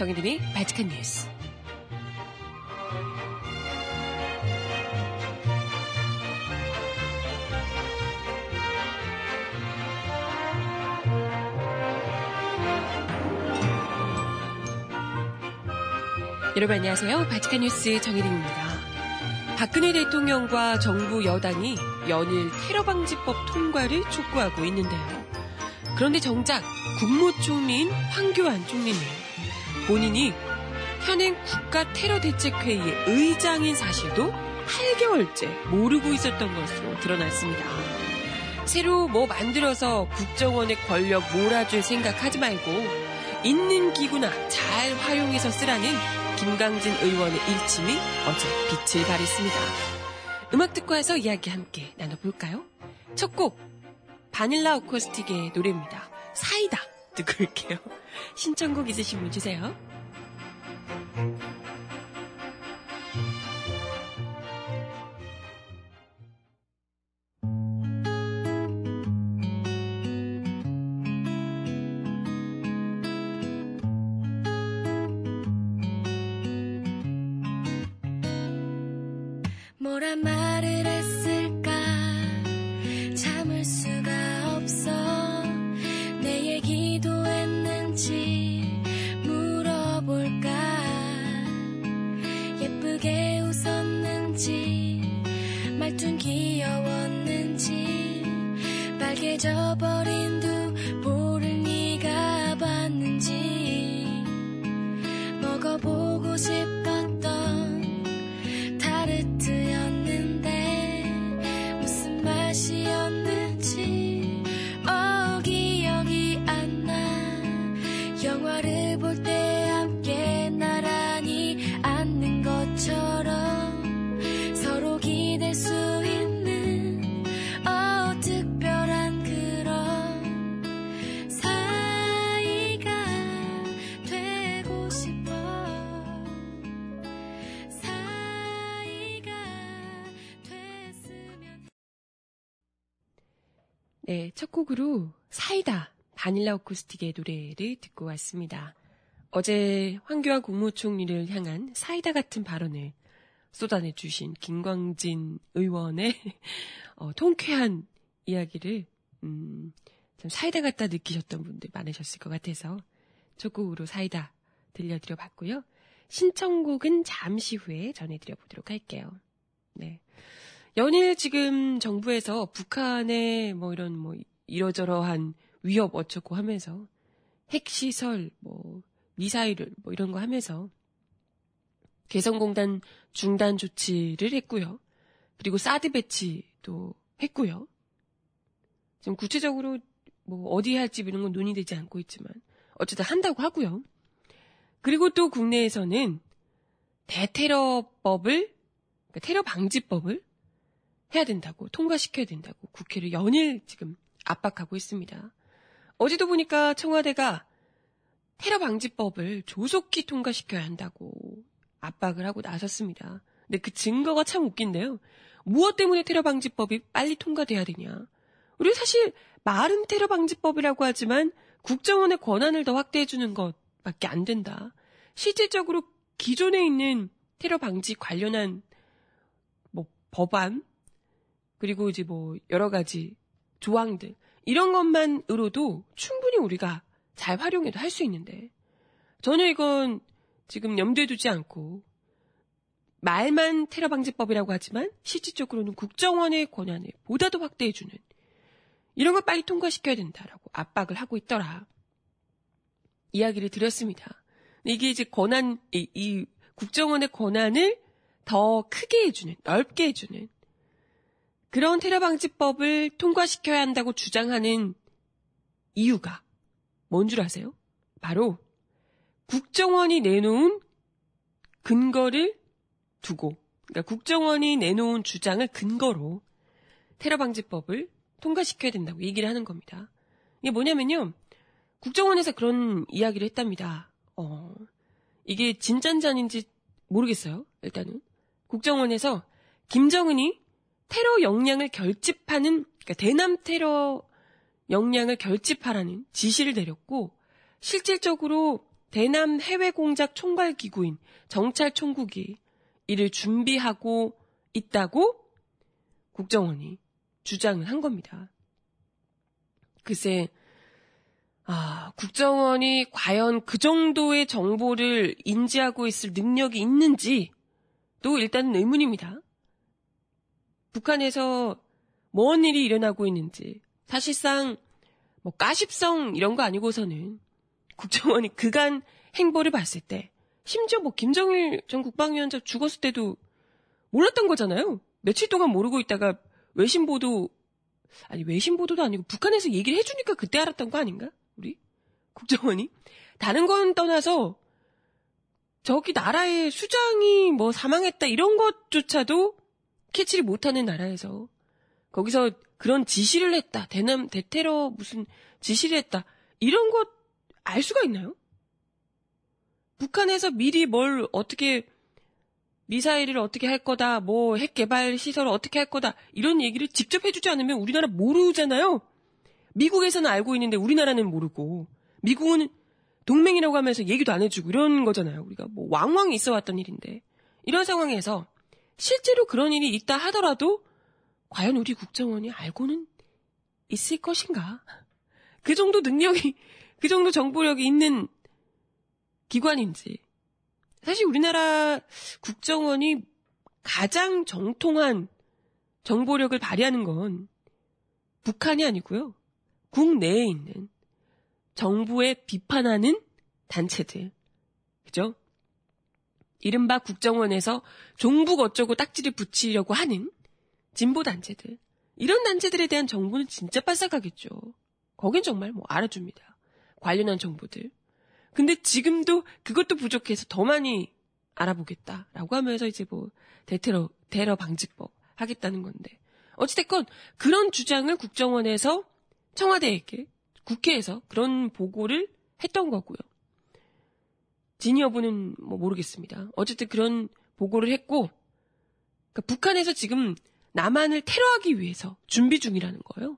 정혜림의 바칙한 뉴스. 여러분 안녕하세요. 바칙한 뉴스 정혜림입니다. 박근혜 대통령과 정부 여당이 연일 테러 방지법 통과를 촉구하고 있는데요. 그런데 정작 국무총리인 황교안 총리는 본인이 현행 국가 테러 대책회의의 의장인 사실도 8개월째 모르고 있었던 것으로 드러났습니다. 새로 뭐 만들어서 국정원의 권력 몰아줄 생각하지 말고 있는 기구나 잘 활용해서 쓰라는 김강진 의원의 일침이 어제 빛을 발했습니다. 음악 듣고 와서 이야기 함께 나눠볼까요? 첫 곡, 바닐라 어쿠스틱의 노래입니다. 사이다 듣고 올게요. 신청곡 있으신 분 주세요. 네, 첫 곡으로 사이다 바닐라 어쿠스틱의 노래를 듣고 왔습니다. 어제 황교안 국무총리를 향한 사이다 같은 발언을 쏟아내주신 김광진 의원의 어, 통쾌한 이야기를 음, 참 사이다 같다 느끼셨던 분들 많으셨을 것 같아서 첫 곡으로 사이다 들려드려 봤고요. 신청곡은 잠시 후에 전해드려 보도록 할게요. 네. 연일 지금 정부에서 북한의 뭐 이런 뭐 이러저러한 위협 어쩌고 하면서 핵시설 뭐 미사일을 뭐 이런 거 하면서 개성공단 중단 조치를 했고요. 그리고 사드 배치도 했고요. 지금 구체적으로 뭐 어디에 할지 이런 건 논의되지 않고 있지만 어쨌든 한다고 하고요. 그리고 또 국내에서는 대테러법을 그러니까 테러 방지법을 해야 된다고 통과시켜야 된다고 국회를 연일 지금 압박하고 있습니다. 어제도 보니까 청와대가 테러 방지법을 조속히 통과시켜야 한다고 압박을 하고 나섰습니다. 근데 그 증거가 참 웃긴데요. 무엇 때문에 테러 방지법이 빨리 통과돼야 되냐? 우리 사실 말은 테러 방지법이라고 하지만 국정원의 권한을 더 확대해 주는 것밖에 안 된다. 실질적으로 기존에 있는 테러 방지 관련한 뭐 법안 그리고 이제 뭐 여러 가지 조항들 이런 것만으로도 충분히 우리가 잘 활용해도 할 수 있는데 전혀 이건 지금 염두에 두지 않고 말만 테러 방지법이라고 하지만 실질적으로는 국정원의 권한을 보다 더 확대해주는 이런 걸 빨리 통과시켜야 된다라고 압박을 하고 있더라. 이야기를 드렸습니다. 이게 이제 권한, 이, 이 국정원의 권한을 더 크게 해주는, 넓게 해주는 그런 테러 방지법을 통과시켜야 한다고 주장하는 이유가 뭔 줄 아세요? 바로 국정원이 내놓은 근거를 두고, 그러니까 국정원이 내놓은 주장을 근거로 테러 방지법을 통과시켜야 된다고 얘기를 하는 겁니다. 이게 뭐냐면요. 국정원에서 그런 이야기를 했답니다. 어, 이게 진짠짠인지 모르겠어요. 일단은. 국정원에서 김정은이 테러 역량을 결집하는, 그러니까 대남 테러 역량을 결집하라는 지시를 내렸고, 실질적으로 대남 해외 공작 총괄 기구인 정찰 총국이 이를 준비하고 있다고 국정원이 주장을 한 겁니다. 글쎄, 아, 국정원이 과연 그 정도의 정보를 인지하고 있을 능력이 있는지 또 일단은 의문입니다. 북한에서 뭔 일이 일어나고 있는지 사실상 뭐 까십성 이런 거 아니고서는 국정원이 그간 행보를 봤을 때 심지어 뭐 김정일 전 국방위원장 죽었을 때도 몰랐던 거잖아요. 며칠 동안 모르고 있다가 외신 보도 아니 외신 보도도 아니고 북한에서 얘기를 해주니까 그때 알았던 거 아닌가? 우리 국정원이 다른 건 떠나서 저기 나라의 수장이 뭐 사망했다 이런 것조차도 캐치를 못하는 나라에서 거기서 그런 지시를 했다 대남 대테러 무슨 지시를 했다 이런 것 알 수가 있나요? 북한에서 미리 뭘 어떻게 미사일을 어떻게 할 거다, 뭐 핵 개발 시설을 어떻게 할 거다 이런 얘기를 직접 해주지 않으면 우리나라 모르잖아요. 미국에서는 알고 있는데 우리나라는 모르고 미국은 동맹이라고 하면서 얘기도 안 해주고 이런 거잖아요. 우리가 뭐 왕왕 있어 왔던 일인데 이런 상황에서 실제로 그런 일이 있다 하더라도 과연 우리 국정원이 알고는 있을 것인가? 그 정도 능력이 그 정도 정보력이 있는 기관인지 사실 우리나라 국정원이 가장 정통한 정보력을 발휘하는 건 북한이 아니고요. 국내에 있는 정부에 비판하는 단체들. 그죠? 이른바 국정원에서 종북 어쩌고 딱지를 붙이려고 하는 진보 단체들. 이런 단체들에 대한 정보는 진짜 빠삭하겠죠. 거긴 정말 뭐 알아줍니다. 관련한 정보들. 근데 지금도 그것도 부족해서 더 많이 알아보겠다라고 하면서 이제 뭐 대테러 테러 방지법 하겠다는 건데 어찌됐건 그런 주장을 국정원에서 청와대에게 국회에서 그런 보고를 했던 거고요. 진위 여부는 뭐 모르겠습니다. 어쨌든 그런 보고를 했고 그러니까 북한에서 지금 남한을 테러하기 위해서 준비 중이라는 거예요.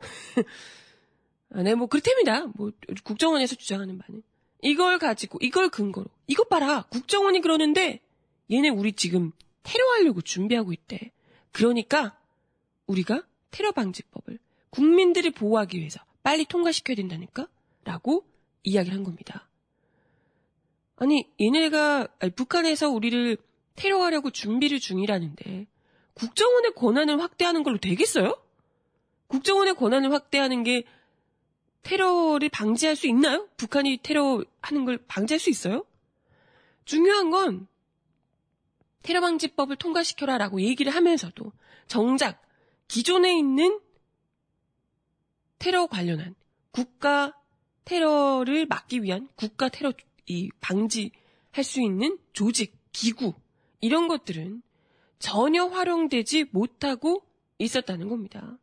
아, 네, 뭐 그렇답니다. 뭐 국정원에서 주장하는 바는 이걸 가지고 이걸 근거로 이것 봐라 국정원이 그러는데 얘네 우리 지금 테러하려고 준비하고 있대. 그러니까 우리가 테러 방지법을 국민들을 보호하기 위해서 빨리 통과시켜야 된다니까? 라고 이야기를 한 겁니다. 아니, 얘네가, 아니, 북한에서 우리를 테러하려고 준비를 중이라는데, 국정원의 권한을 확대하는 걸로 되겠어요? 국정원의 권한을 확대하는 게 테러를 방지할 수 있나요? 북한이 테러하는 걸 방지할 수 있어요? 중요한 건 테러 방지법을 통과시켜라라고 얘기를 하면서도 정작 기존에 있는 테러 관련한 국가 테러를 막기 위한 국가 테러 이 방지할 수 있는 조직, 기구 이런 것들은 전혀 활용되지 못하고 있었다는 겁니다.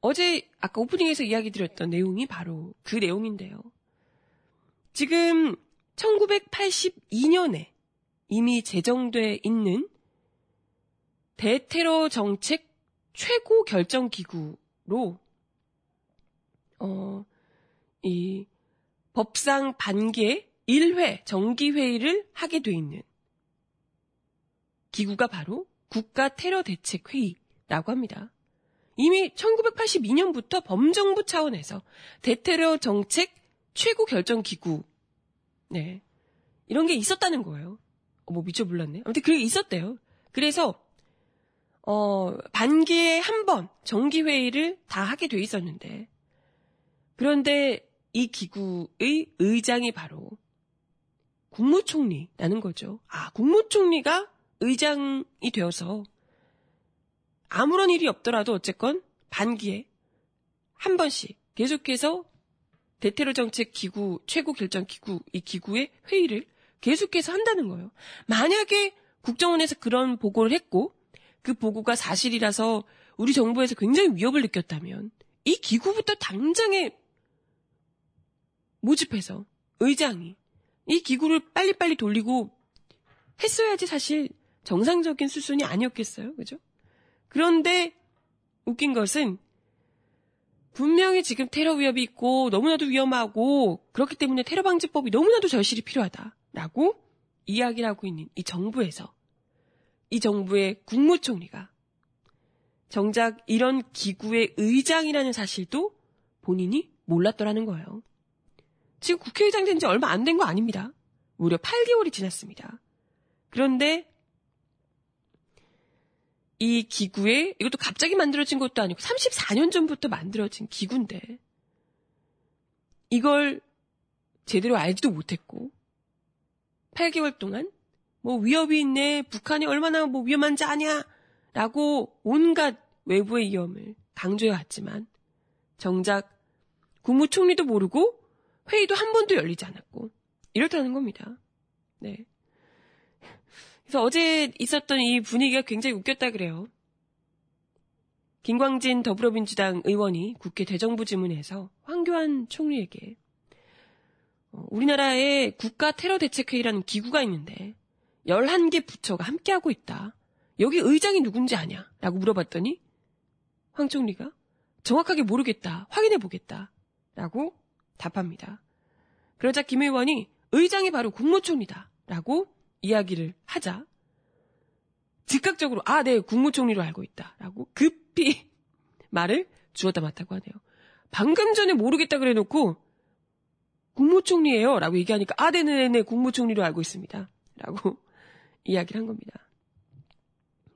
어제 아까 오프닝에서 이야기 드렸던 내용이 바로 그 내용인데요. 지금 1982년에 이미 제정돼 있는 대테러 정책 최고 결정 기구로 어, 이 법상 반개 1회 정기회의를 하게 돼 있는 기구가 바로 국가 테러 대책 회의라고 합니다. 이미 1982년부터 범정부 차원에서 대테러 정책 최고 결정 기구, 네. 이런 게 있었다는 거예요. 어, 뭐 미쳐 몰랐네. 아무튼 그게 있었대요. 그래서, 어, 반기에 한 번 정기회의를 다 하게 돼 있었는데, 그런데 이 기구의 의장이 바로 국무총리라는 거죠. 아, 국무총리가 의장이 되어서 아무런 일이 없더라도 어쨌건 반기에 한 번씩 계속해서 대테러 정책 기구 최고 결정 기구 이 기구의 회의를 계속해서 한다는 거예요. 만약에 국정원에서 그런 보고를 했고 그 보고가 사실이라서 우리 정부에서 굉장히 위협을 느꼈다면 이 기구부터 당장에 모집해서 의장이 이 기구를 빨리빨리 돌리고 했어야지 사실 정상적인 수순이 아니었겠어요. 그죠? 그런데 웃긴 것은 분명히 지금 테러 위협이 있고 너무나도 위험하고 그렇기 때문에 테러 방지법이 너무나도 절실히 필요하다라고 이야기를 하고 있는 이 정부에서 이 정부의 국무총리가 정작 이런 기구의 의장이라는 사실도 본인이 몰랐더라는 거예요. 지금 국회의장 된 지 얼마 안 된 거 아닙니다. 무려 8개월이 지났습니다. 그런데 이 기구에 이것도 갑자기 만들어진 것도 아니고 34년 전부터 만들어진 기구인데 이걸 제대로 알지도 못했고 8개월 동안 뭐 위협이 있네 북한이 얼마나 뭐 위험한지 아냐라고 온갖 외부의 위험을 강조해 왔지만 정작 국무총리도 모르고 회의도 한 번도 열리지 않았고 이렇다는 겁니다. 네. 그래서 어제 있었던 이 분위기가 굉장히 웃겼다 그래요. 김광진 더불어민주당 의원이 국회 대정부 질문에서 황교안 총리에게 어, 우리나라에 국가 테러 대책회의라는 기구가 있는데 11개 부처가 함께하고 있다. 여기 의장이 누군지 아냐? 라고 물어봤더니 황 총리가 정확하게 모르겠다. 확인해 보겠다. 라고 답합니다. 그러자 김 의원이 의장이 바로 국무총리다. 라고 이야기를 하자 즉각적으로 아, 네, 국무총리로 알고 있다. 라고 급히 말을 주었다 맞다고 하네요. 방금 전에 모르겠다 그래 놓고 국무총리예요. 라고 얘기하니까 아, 네네네, 국무총리로 알고 있습니다. 라고 이야기를 한 겁니다.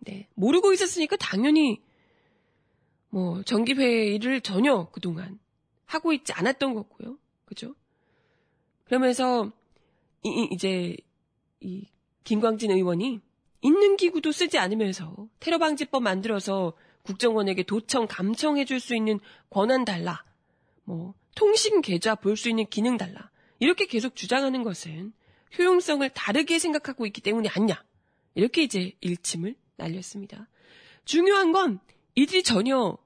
네. 모르고 있었으니까 당연히 뭐 정기회의를 전혀 그동안 하고 있지 않았던 거고요. 그죠? 그러면서 이, 이제 이 김광진 의원이 있는 기구도 쓰지 않으면서 테러 방지법 만들어서 국정원에게 도청 감청해 줄 수 있는 권한 달라. 뭐 통신 계좌 볼 수 있는 기능 달라. 이렇게 계속 주장하는 것은 효용성을 다르게 생각하고 있기 때문이 아니냐. 이렇게 이제 일침을 날렸습니다. 중요한 건 이들이 전혀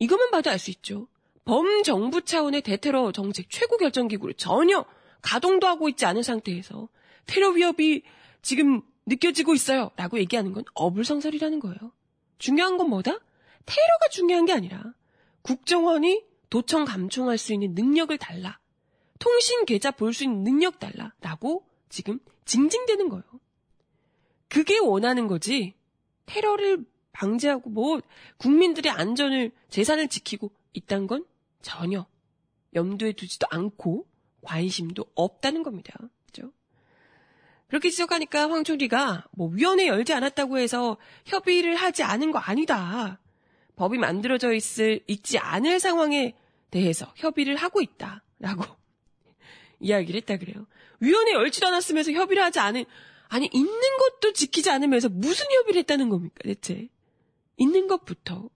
이것만 봐도 알 수 있죠. 범정부 차원의 대테러 정책 최고 결정 기구를 전혀 가동도 하고 있지 않은 상태에서 테러 위협이 지금 느껴지고 있어요. 라고 얘기하는 건 어불성설이라는 거예요. 중요한 건 뭐다? 테러가 중요한 게 아니라 국정원이 도청 감청할 수 있는 능력을 달라. 통신 계좌 볼 수 있는 능력 달라. 라고 지금 징징대는 거예요. 그게 원하는 거지. 테러를 방지하고 뭐 국민들의 안전을 재산을 지키고 있단 건 전혀 염두에 두지도 않고 관심도 없다는 겁니다. 그죠? 그렇게 지적하니까 황 총리가 뭐 위원회 열지 않았다고 해서 협의를 하지 않은 거 아니다. 법이 만들어져 있을 있지 않을 상황에 대해서 협의를 하고 있다라고 이야기를 했다 그래요. 위원회 열지도 않았으면서 협의를 하지 않은 아니 있는 것도 지키지 않으면서 무슨 협의를 했다는 겁니까 대체? 있는 것부터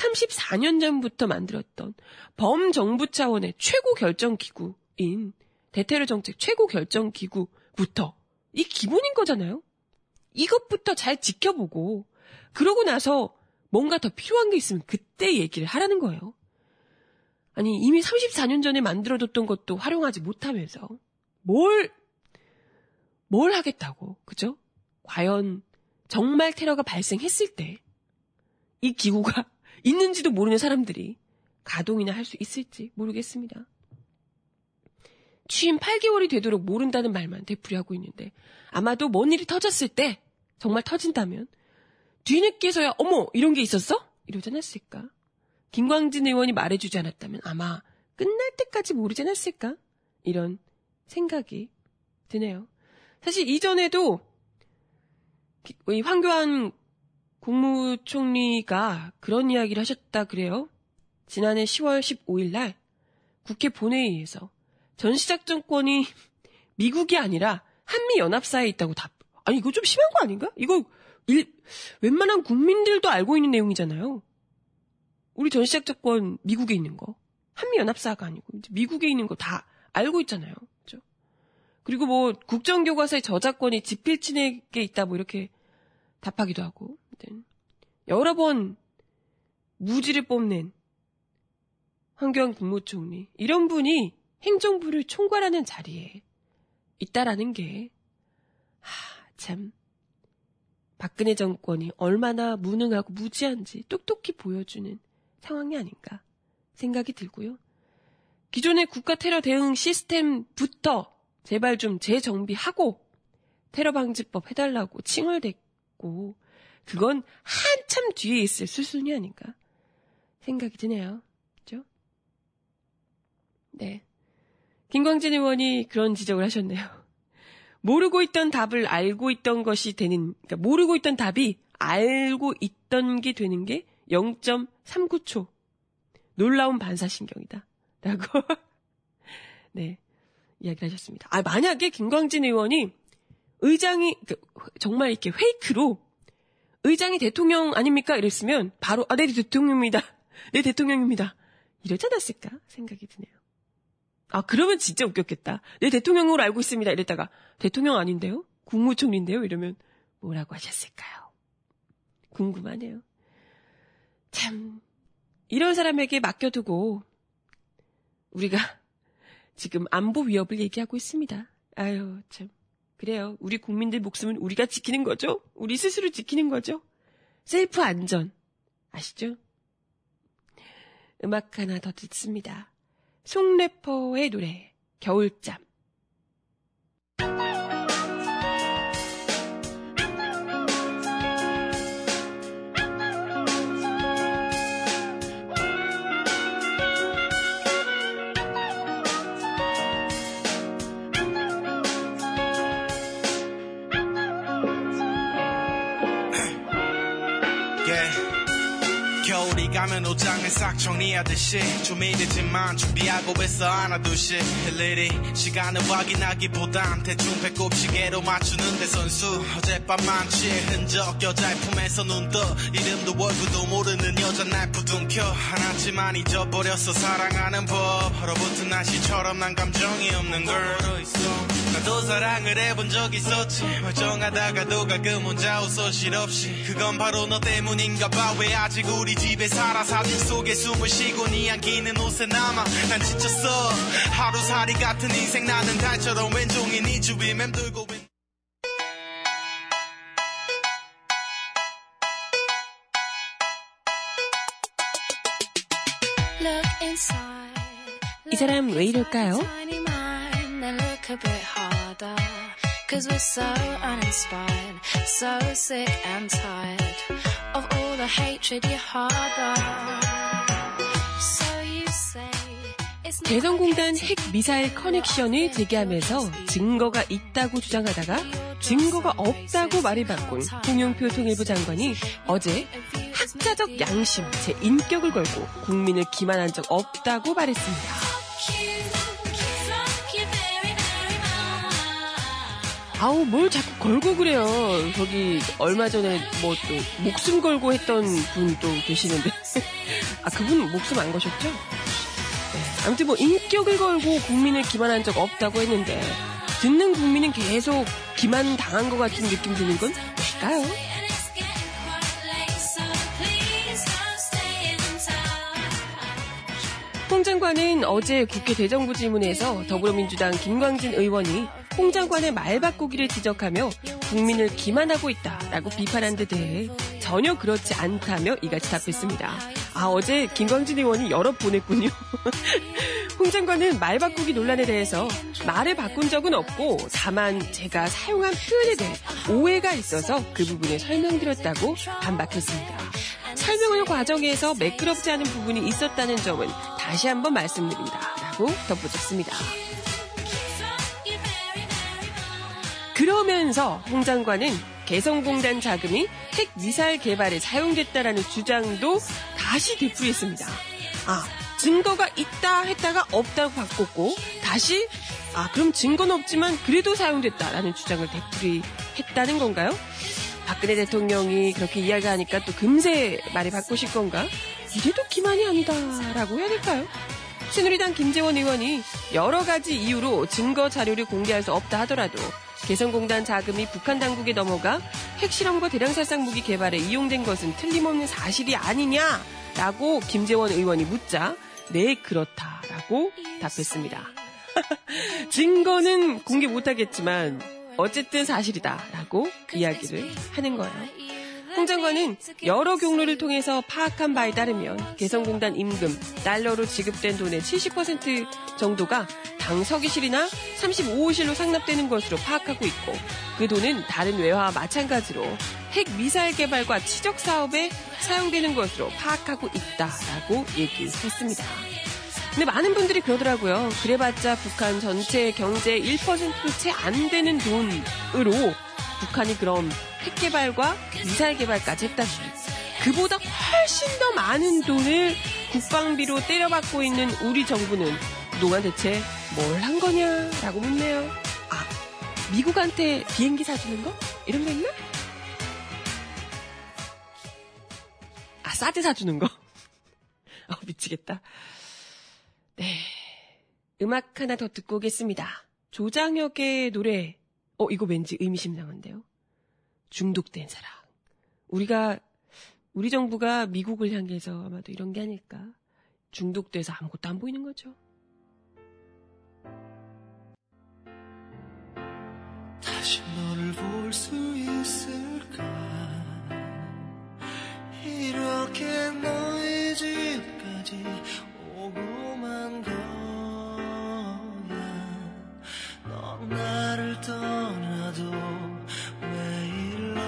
34년 전부터 만들었던 범정부 차원의 최고 결정 기구인 대테러 정책 최고 결정 기구부터 이 기본인 거잖아요. 이것부터 잘 지켜보고 그러고 나서 뭔가 더 필요한 게 있으면 그때 얘기를 하라는 거예요. 아니 이미 34년 전에 만들어뒀던 것도 활용하지 못하면서 뭘 뭘 하겠다고 그죠? 과연 정말 테러가 발생했을 때 이 기구가 있는지도 모르는 사람들이 가동이나 할 수 있을지 모르겠습니다. 취임 8개월이 되도록 모른다는 말만 되풀이하고 있는데 아마도 뭔 일이 터졌을 때 정말 터진다면 뒤늦게서야 어머 이런 게 있었어? 이러지 않았을까? 김광진 의원이 말해주지 않았다면 아마 끝날 때까지 모르지 않았을까? 이런 생각이 드네요. 사실 이전에도 이 황교안 국무총리가 그런 이야기를 하셨다 그래요. 지난해 10월 15일 날 국회 본회의에서 전시작전권이 미국이 아니라 한미연합사에 있다고 답. 아니, 이거 좀 심한 거 아닌가? 이거 일, 웬만한 국민들도 알고 있는 내용이잖아요. 우리 전시작전권 미국에 있는 거. 한미연합사가 아니고, 미국에 있는 거 다 알고 있잖아요. 그죠? 그리고 뭐, 국정교과서의 저작권이 지필친에게 있다, 뭐, 이렇게 답하기도 하고. 여러 번 무지를 뽐낸 황교안 국무총리. 이런 분이 행정부를 총괄하는 자리에 있다라는 게, 하, 참, 박근혜 정권이 얼마나 무능하고 무지한지 똑똑히 보여주는 상황이 아닌가 생각이 들고요. 기존의 국가 테러 대응 시스템부터 제발 좀 재정비하고 테러 방지법 해달라고 칭얼댔고 그건 한참 뒤에 있을 수순이 아닌가 생각이 드네요. 그죠? 네. 김광진 의원이 그런 지적을 하셨네요. 모르고 있던 답을 알고 있던 것이 되는, 그러니까 모르고 있던 답이 알고 있던 게 되는 게 0.39초. 놀라운 반사신경이다. 라고, 네, 이야기를 하셨습니다. 아, 만약에 김광진 의원이 의장이, 그, 정말 이렇게 페이크로 의장이 대통령 아닙니까? 이랬으면 바로, 아, 네, 대통령입니다. 네, 대통령입니다. 이러지 않았을까? 생각이 드네요. 아, 그러면 진짜 웃겼겠다. 네, 대통령으로 알고 있습니다. 이랬다가, 대통령 아닌데요? 국무총리인데요? 이러면 뭐라고 하셨을까요? 궁금하네요. 참, 이런 사람에게 맡겨두고, 우리가 지금 안보 위협을 얘기하고 있습니다. 아유, 참. 그래요. 우리 국민들 목숨은 우리가 지키는 거죠? 우리 스스로 지키는 거죠? 셀프 안전. 아시죠? 음악 하나 더 듣습니다. 송래퍼의 노래, 겨울잠. 싹 정리하듯이 좀 이르지만 준비하고 있어 하나 둘씩 할 일이 시간을 확인하기보단 대충 배꼽 시계로 맞추는데 선수. 어젯밤만 취해 흔적 여자의 품에서 눈떠 이름도 얼굴도 모르는 여자 날 부둥켜 하나쯤만 잊어버렸어 사랑하는 법. 얼어붙은 날씨처럼 난 감정이 없는 걸 나도 사랑을 해본 적 있었지. 멀쩡하다가도 가끔 혼자 웃어 실없이. 그건 바로 너 때문인가 봐. 왜 아직 우리 집에 살아? 사진 속에 숨을 쉬고 네 향기는 옷에 남아. 난 지쳤어. 하루살이 같은 인생 나는 달처럼 왼종이 네 주위 맴돌고. 이 사람 왜 이럴까요? A bit harder. Cause we're so uninspired, so sick and tired of all the hatred you harbor. So you say it's not 개성공단 핵 미사일 커넥션을 제기하면서 증거가 있다고 주장하다가 증거가 없다고 말을 바꾼 홍영표 통일부 장관이 어제 학자적 양심, 제 인격을 걸고 국민을 기만한 적 없다고 말했습니다. 아우 뭘 자꾸 걸고 그래요. 저기 얼마 전에 뭐 또 목숨 걸고 했던 분 또 계시는데 아 그분 목숨 안 거셨죠? 네, 아무튼 뭐 인격을 걸고 국민을 기만한 적 없다고 했는데 듣는 국민은 계속 기만 당한 것 같은 느낌 드는 건 뭘까요? 홍 장관은 어제 국회 대정부 질문에서 더불어민주당 김광진 의원이 홍 장관의 말 바꾸기를 지적하며 국민을 기만하고 있다라고 비판한 데 대해 전혀 그렇지 않다며 이같이 답했습니다. 아, 어제 김광진 의원이 여러 보냈군요. 홍 장관은 말 바꾸기 논란에 대해서 말을 바꾼 적은 없고 다만 제가 사용한 표현에 대해 오해가 있어서 그 부분을 설명드렸다고 반박했습니다. 설명을 과정에서 매끄럽지 않은 부분이 있었다는 점은 다시 한번 말씀드립니다. 라고 덧붙였습니다. 그러면서 홍 장관은 개성공단 자금이 핵 미사일 개발에 사용됐다라는 주장도 다시 되풀이했습니다. 아, 증거가 있다 했다가 없다고 바꿨고 다시 아, 그럼 증거는 없지만 그래도 사용됐다라는 주장을 되풀이했다는 건가요? 박근혜 대통령이 그렇게 이야기하니까 또 금세 말이 바꾸실 건가? 이래도 기만이 아니다라고 해야 될까요? 새누리당 김재원 의원이 여러 가지 이유로 증거 자료를 공개할 수 없다 하더라도 개성공단 자금이 북한 당국에 넘어가 핵실험과 대량살상 무기 개발에 이용된 것은 틀림없는 사실이 아니냐라고 김재원 의원이 묻자 네 그렇다라고 답했습니다. 증거는 공개 못하겠지만 어쨌든 사실이다라고 이야기를 하는 거예요. 홍 장관은 여러 경로를 통해서 파악한 바에 따르면 개성공단 임금, 달러로 지급된 돈의 70% 정도가 당 서기실이나 35호실로 상납되는 것으로 파악하고 있고 그 돈은 다른 외화와 마찬가지로 핵 미사일 개발과 치적 사업에 사용되는 것으로 파악하고 있다라고 얘기했습니다. 근데 많은 분들이 그러더라고요. 그래봤자 북한 전체 경제 1%도 채 안 되는 돈으로 북한이 그럼 핵 개발과 미사일 개발까지 했다니. 그보다 훨씬 더 많은 돈을 국방비로 때려받고 있는 우리 정부는 그동안 대체 뭘 한 거냐라고 묻네요. 아, 미국한테 비행기 사주는 거? 이런 거 있나? 아, 사드 사주는 거? 어, 미치겠다. 네. 음악 하나 더 듣고 오겠습니다. 조장혁의 노래. 어, 이거 왠지 의미심장한데요. 중독된 사랑. 우리가, 우리 정부가 미국을 향해서 아마도 이런 게 아닐까. 중독돼서 아무것도 안 보이는 거죠. 다시 너를 볼 수 있을까? 이렇게 너의 집까지 오고만 거야. 넌 나를 떠나도 매일 널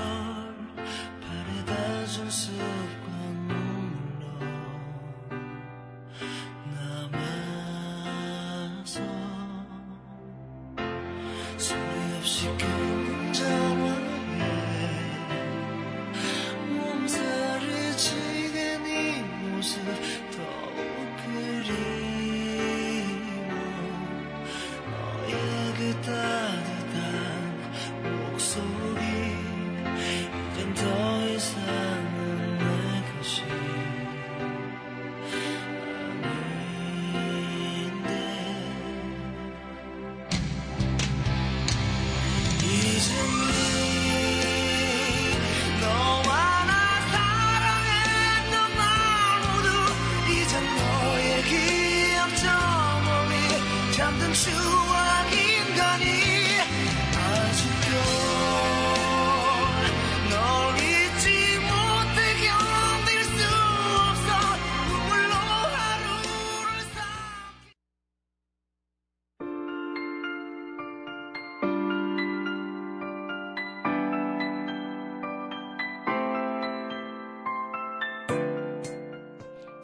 바래다 준습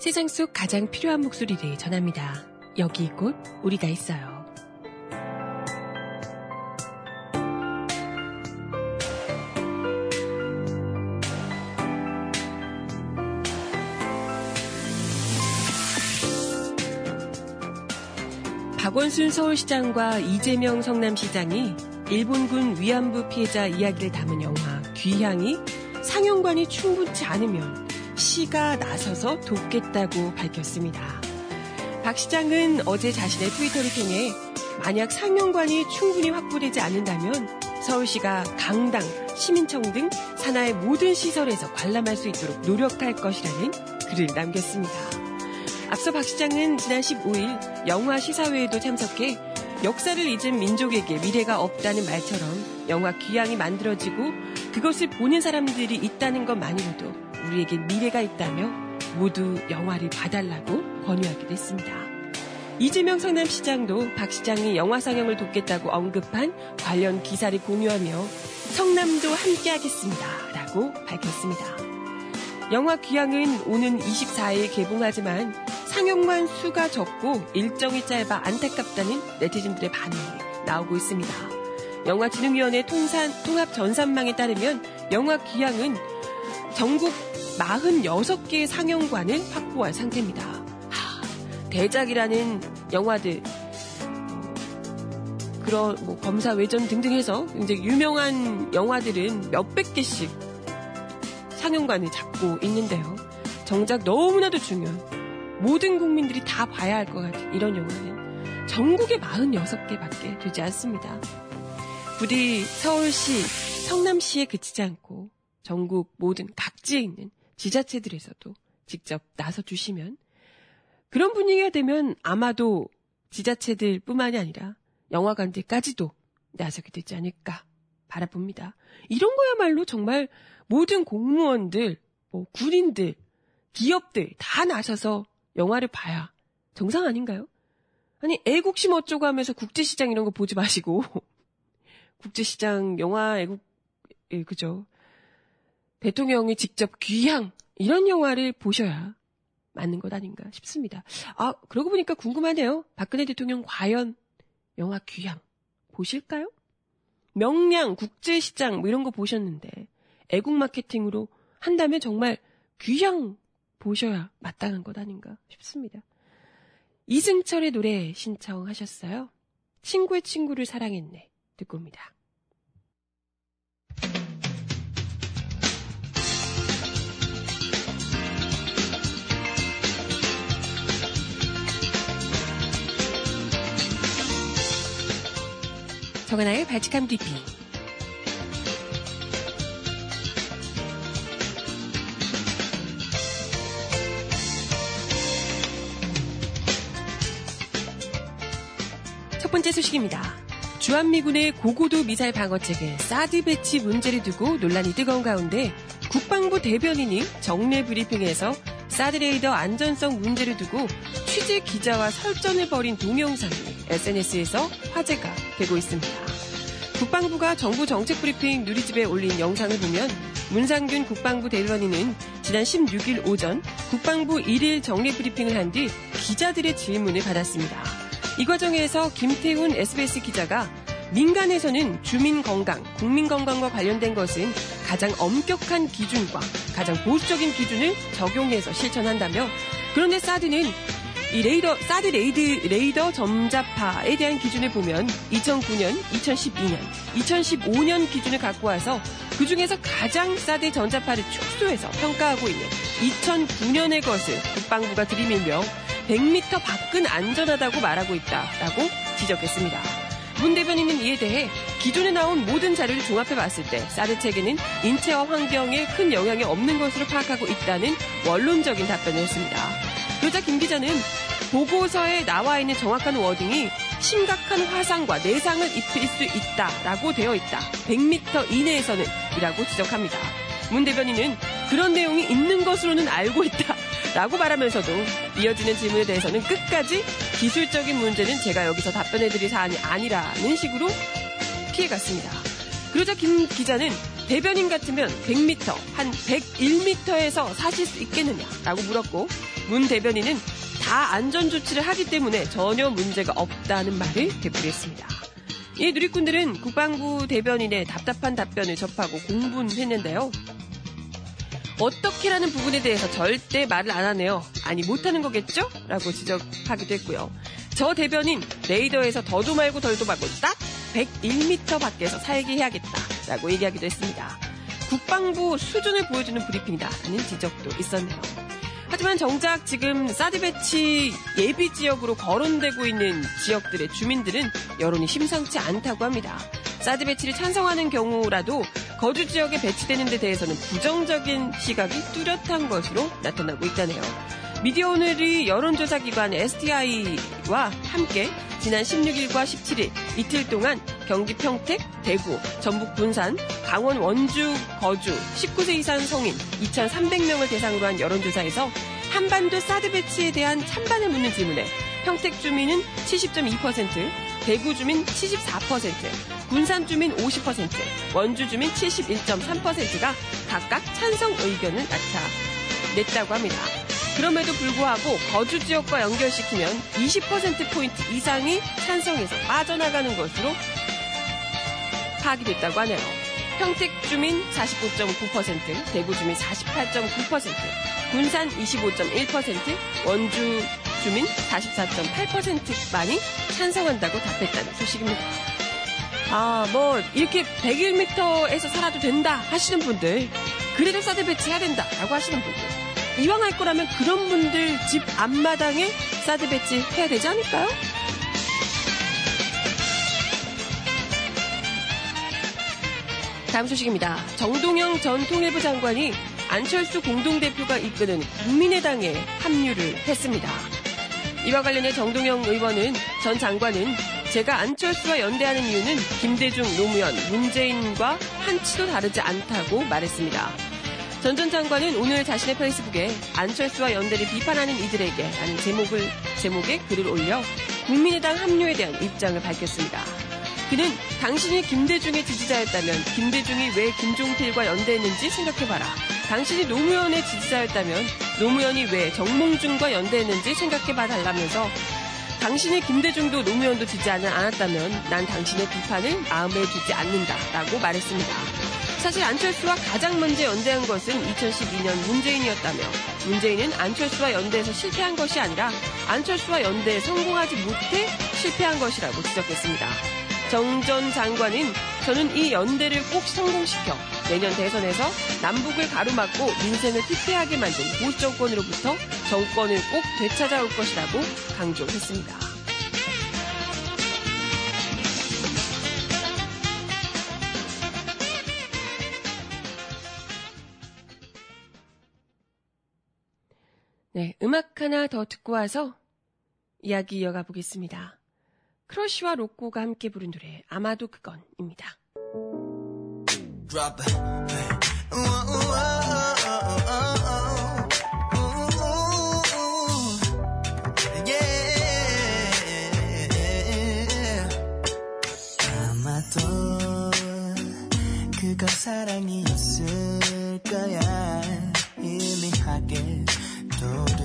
세상 속 가장 필요한 목소리를 전합니다. 여기 이곳 우리가 있어요. 박원순 서울시장과 이재명 성남시장이 일본군 위안부 피해자 이야기를 담은 영화 귀향이 상영관이 충분치 않으면 시가 나서서 돕겠다고 밝혔습니다. 박 시장은 어제 자신의 트위터를 통해 만약 상영관이 충분히 확보되지 않는다면 서울시가 강당, 시민청 등 산하의 모든 시설에서 관람할 수 있도록 노력할 것이라는 글을 남겼습니다. 앞서 박 시장은 지난 15일 영화 시사회에도 참석해 역사를 잊은 민족에게 미래가 없다는 말처럼 영화 귀향이 만들어지고 그것을 보는 사람들이 있다는 것만으로도 우리에게 미래가 있다며 모두 영화를 봐달라고 권유하기도 했습니다. 이재명 성남시장도 박 시장이 영화 상영을 돕겠다고 언급한 관련 기사를 공유하며 성남도 함께하겠습니다. 라고 밝혔습니다. 영화 귀향은 오는 24일 개봉하지만 상영관 수가 적고 일정이 짧아 안타깝다는 네티즌들의 반응이 나오고 있습니다. 영화진흥위원회 통산, 통합 전산망에 따르면 영화 귀향은 전국 46개의 상영관을 확보한 상태입니다. 하, 대작이라는 영화들, 그런 뭐 검사 외전 등등 해서 이제 유명한 영화들은 몇백 개씩 상영관을 잡고 있는데요. 정작 너무나도 중요한 모든 국민들이 다 봐야 할 것 같은 이런 영화는 전국에 46개밖에 되지 않습니다. 부디 서울시, 성남시에 그치지 않고 전국 모든 각지에 있는 지자체들에서도 직접 나서 주시면 그런 분위기가 되면 아마도 지자체들 뿐만이 아니라 영화관들까지도 나서게 되지 않을까 바라봅니다. 이런 거야말로 정말 모든 공무원들, 뭐 군인들, 기업들 다 나서서 영화를 봐야 정상 아닌가요? 아니 애국심 어쩌고 하면서 국제시장 이런 거 보지 마시고 국제시장 영화 애국 예 그죠 대통령이 직접 귀향 이런 영화를 보셔야 맞는 것 아닌가 싶습니다. 아 그러고 보니까 궁금하네요. 박근혜 대통령 과연 영화 귀향 보실까요? 명량 국제시장 뭐 이런 거 보셨는데 애국 마케팅으로 한다면 정말 귀향 보셔야 마땅한 것 아닌가 싶습니다. 이승철의 노래 신청하셨어요. 친구의 친구를 사랑했네. 듣고 옵니다. 정하나의 발칙함 DP. 첫 번째 소식입니다. 주한미군의 고고도 미사일 방어체계 사드 배치 문제를 두고 논란이 뜨거운 가운데 국방부 대변인이 정례 브리핑에서 사드 레이더 안전성 문제를 두고 취재 기자와 설전을 벌인 동영상이 SNS에서 화제가 되고 있습니다. 국방부가 정부 정책 브리핑 누리집에 올린 영상을 보면 문상균 국방부 대변인은 지난 16일 오전 국방부 1일 정례 브리핑을 한 뒤 기자들의 질문을 받았습니다. 이 과정에서 김태훈 SBS 기자가 민간에서는 주민 건강, 국민 건강과 관련된 것은 가장 엄격한 기준과 가장 보수적인 기준을 적용해서 실천한다며 그런데 사드는 이 레이더, 사드 레이드, 레이더 전자파에 대한 기준을 보면 2009년, 2012년, 2015년 기준을 갖고 와서 그 중에서 가장 사드 전자파를 축소해서 평가하고 있는 2009년의 것을 국방부가 들이밀며 100m 밖은 안전하다고 말하고 있다라고 지적했습니다. 문 대변인은 이에 대해 기존에 나온 모든 자료를 종합해 봤을 때 사드 체계는 인체와 환경에 큰 영향이 없는 것으로 파악하고 있다는 원론적인 답변을 했습니다. 그러자 김 기자는 보고서에 나와 있는 정확한 워딩이 심각한 화상과 내상을 입힐 수 있다라고 되어 있다. 100m 이내에서는 이라고 지적합니다. 문 대변인은 그런 내용이 있는 것으로는 알고 있다. 라고 말하면서도 이어지는 질문에 대해서는 끝까지 기술적인 문제는 제가 여기서 답변해드릴 사안이 아니라는 식으로 피해갔습니다. 그러자 김 기자는 대변인 같으면 100m, 한 101m에서 사실 수 있겠느냐라고 물었고 문 대변인은 다 안전 조치를 하기 때문에 전혀 문제가 없다는 말을 되풀이했습니다. 이 누리꾼들은 국방부 대변인의 답답한 답변을 접하고 공분했는데요. 어떻게라는 부분에 대해서 절대 말을 안 하네요. 아니 못하는 거겠죠? 라고 지적하기도 했고요. 저 대변인 레이더에서 더도 말고 덜도 말고 딱 101m 밖에서 살게 해야겠다. 라고 얘기하기도 했습니다. 국방부 수준을 보여주는 브리핑이다라는 지적도 있었네요. 하지만 정작 지금 사드 배치 예비 지역으로 거론되고 있는 지역들의 주민들은 여론이 심상치 않다고 합니다. 사드 배치를 찬성하는 경우라도 거주 지역에 배치되는 데 대해서는 부정적인 시각이 뚜렷한 것으로 나타나고 있다네요. 미디어 오늘이 여론조사 기관 STI와 함께 지난 16일과 17일 이틀 동안 경기 평택, 대구, 전북 군산, 강원 원주 거주 19세 이상 성인 2,300명을 대상으로 한 여론조사에서 한반도 사드 배치에 대한 찬반을 묻는 질문에 평택 주민은 70.2%, 대구 주민 74%, 군산 주민 50%, 원주 주민 71.3%가 각각 찬성 의견을 나타냈다고 합니다. 그럼에도 불구하고 거주 지역과 연결시키면 20%포인트 이상이 찬성에서 빠져나가는 것으로 파악이 됐다고 하네요. 평택 주민 49.9%, 대구 주민 48.9%, 군산 25.1%, 원주 주민 44.8%만이 찬성한다고 답했다는 소식입니다. 아, 뭐, 이렇게 101m에서 살아도 된다 하시는 분들, 그래도 사드 배치해야 된다 라고 하시는 분들, 이왕 할 거라면 그런 분들 집 앞마당에 사드 배치 해야 되지 않을까요? 다음 소식입니다. 정동영 전 통일부 장관이 안철수 공동대표가 이끄는 국민의당에 합류를 했습니다. 이와 관련해 정동영 의원은 전 장관은 제가 안철수와 연대하는 이유는 김대중, 노무현, 문재인과 한치도 다르지 않다고 말했습니다. 전 전 장관은 오늘 자신의 페이스북에 안철수와 연대를 비판하는 이들에게 라는 제목을, 제목의 글을 올려 국민의당 합류에 대한 입장을 밝혔습니다. 그는 당신이 김대중의 지지자였다면 김대중이 왜 김종필과 연대했는지 생각해봐라. 당신이 노무현의 지지자였다면 노무현이 왜 정몽준과 연대했는지 생각해봐 달라면서 당신이 김대중도 노무현도 지지하지 않았다면 난 당신의 비판을 마음에 두지 않는다 라고 말했습니다. 사실 안철수와 가장 먼저 연대한 것은 2012년 문재인이었다며 문재인은 안철수와 연대에서 실패한 것이 아니라 안철수와 연대에 성공하지 못해 실패한 것이라고 지적했습니다. 정 전 장관은 저는 이 연대를 꼭 성공시켜 내년 대선에서 남북을 가로막고 민생을 피폐하게 만든 보수 정권으로부터 정권을 꼭 되찾아올 것이라고 강조했습니다. 네, 음악 하나 더 듣고 와서 이야기 이어가 보겠습니다. 크러쉬와 로꼬가 함께 부른 노래 아마도 그건입니다. 아마도 그거 사랑이었을 거야. 희미하게 떠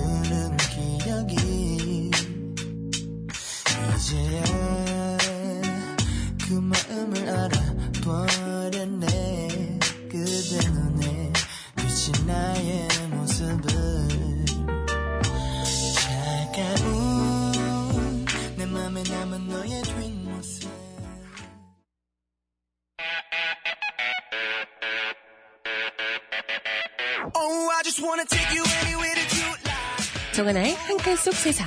정하나의 한 칸 속 세상.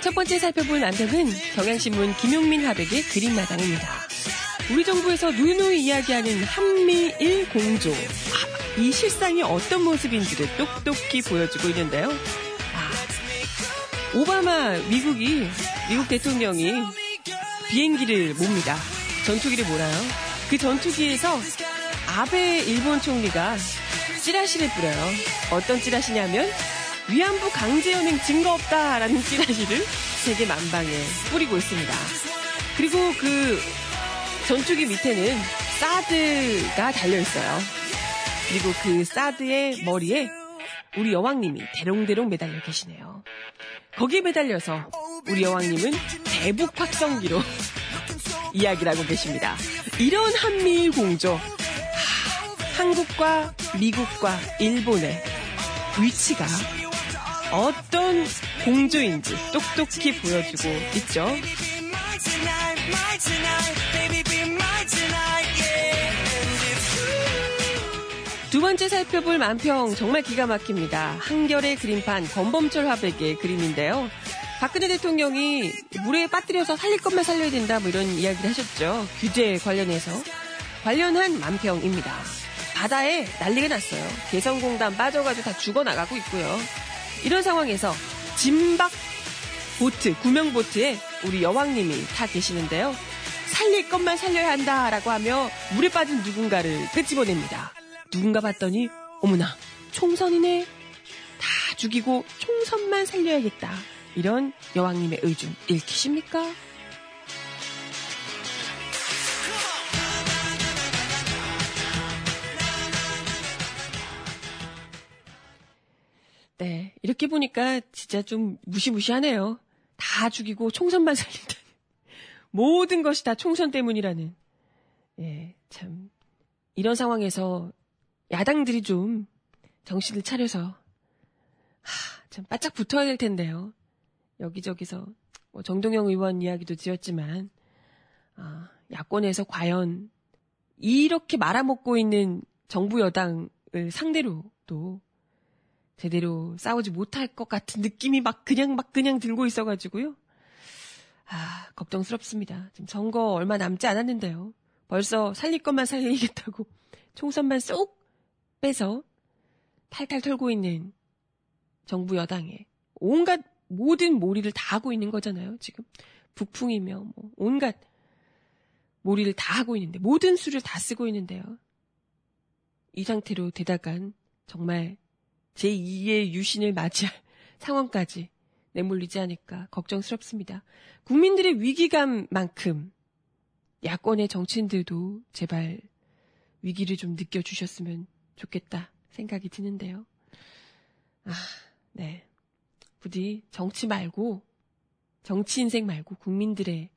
첫 번째 살펴볼 남편은 경향신문 김용민 화백의 그림마당입니다. 우리 정부에서 누누이 이야기하는 한미일 공조. 아, 이 실상이 어떤 모습인지를 똑똑히 보여주고 있는데요. 아, 오바마 미국이 미국 대통령이 비행기를 몹니다. 전투기를 몰아요. 그 전투기에서 아베 일본 총리가 찌라시를 뿌려요. 어떤 찌라시냐면 위안부 강제 연행 증거 없다라는 찌라시를 세계 만방에 뿌리고 있습니다. 그리고 그 전투기 밑에는 사드가 달려 있어요. 그리고 그 사드의 머리에 우리 여왕님이 대롱대롱 매달려 계시네요. 거기에 매달려서 우리 여왕님은 대북 확성기로 이야기를 하고 계십니다. 이런 한미일 공조. 하, 한국과 미국과 일본의 위치가 어떤 공조인지 똑똑히 보여주고 있죠. 두 번째 살펴볼 만평 정말 기가 막힙니다. 한결의 그림판 권범철 화백의 그림인데요. 박근혜 대통령이 물에 빠뜨려서 살릴 것만 살려야 된다 뭐 이런 이야기를 하셨죠. 규제 관련해서 관련한 만평입니다. 바다에 난리가 났어요. 개성공단 빠져가지고 다 죽어나가고 있고요. 이런 상황에서 진박 보트, 구명보트에 우리 여왕님이 타 계시는데요. 살릴 것만 살려야 한다라고 하며 물에 빠진 누군가를 끄집어냅니다. 누군가 봤더니 어머나 총선이네. 다 죽이고 총선만 살려야겠다. 이런 여왕님의 의중 읽히십니까? 네, 이렇게 보니까 진짜 좀 무시무시하네요. 다 죽이고 총선만 살린다. 모든 것이 다 총선 때문이라는. 예, 참. 이런 상황에서 야당들이 좀 정신을 차려서, 하, 참 바짝 붙어야 될 텐데요. 여기저기서, 뭐 정동영 의원 이야기도 드렸지만, 아, 야권에서 과연 이렇게 말아먹고 있는 정부 여당을 상대로도 제대로 싸우지 못할 것 같은 느낌이 막 그냥 막 그냥 들고 있어가지고요. 아, 걱정스럽습니다. 지금 선거 얼마 남지 않았는데요. 벌써 살릴 것만 살리겠다고 총선만 쏙 빼서 탈탈 털고 있는 정부 여당에 온갖 모든 몰이를 다 하고 있는 거잖아요. 지금 북풍이며 뭐 온갖 몰이를 다 하고 있는데 모든 수를 다 쓰고 있는데요. 이 상태로 되다간 정말 제2의 유신을 맞이할 상황까지 내몰리지 않을까 걱정스럽습니다. 국민들의 위기감만큼 야권의 정치인들도 제발 위기를 좀 느껴주셨으면 좋겠다 생각이 드는데요. 아, 네. 부디 정치 말고, 정치 인생 말고 국민들의,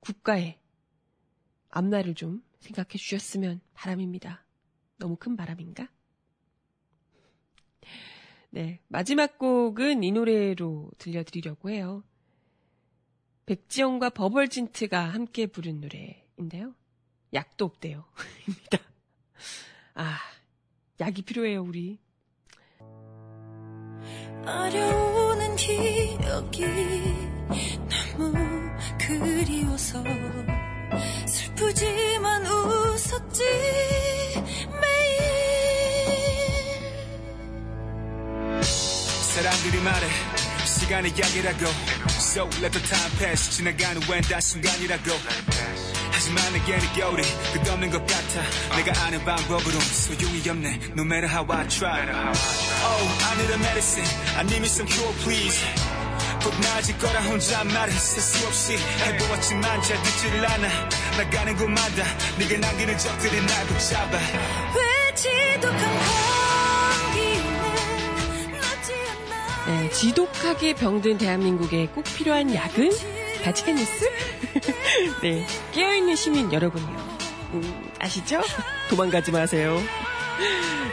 국가의 앞날을 좀 생각해 주셨으면 바람입니다. 너무 큰 바람인가? 네. 마지막 곡은 이 노래로 들려드리려고 해요. 백지영과 버벌진트가 함께 부른 노래인데요. 약도 없대요. 입니다. 아, 약이 필요해요, 우리. 아려오는 기억이 너무 그리워서 슬프지만 웃었지 매일. 사람들이 말해 시간의 약이라고. So let the time pass. 지나가는 웬단 순간이라고. 하지만 내게는 겨울이 끝없는 것 같아. 내가 아는 방법으로 소용이 없네. No matter how I try. Oh I need a medicine. I need me some cure please. 곧 나아질 거라 혼자 말을 쓸수 없이 해보았지만 잘 듣지를 않아. 나가는 곳마다. 네가 남기는 적들이 날 붙잡아. 왜 지독한 감 지독하게 병든 대한민국에 꼭 필요한 약은 바치칸 뉴스? 네, 깨어있는 시민 여러분이요. 음, 아시죠? 도망가지 마세요.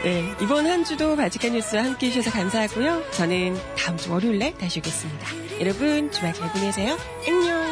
네, 이번 한 주도 바치칸 뉴스와 함께 해주셔서 감사하고요. 저는 다음 주 월요일에 다시 오겠습니다. 여러분, 주말 잘 보내세요. 안녕!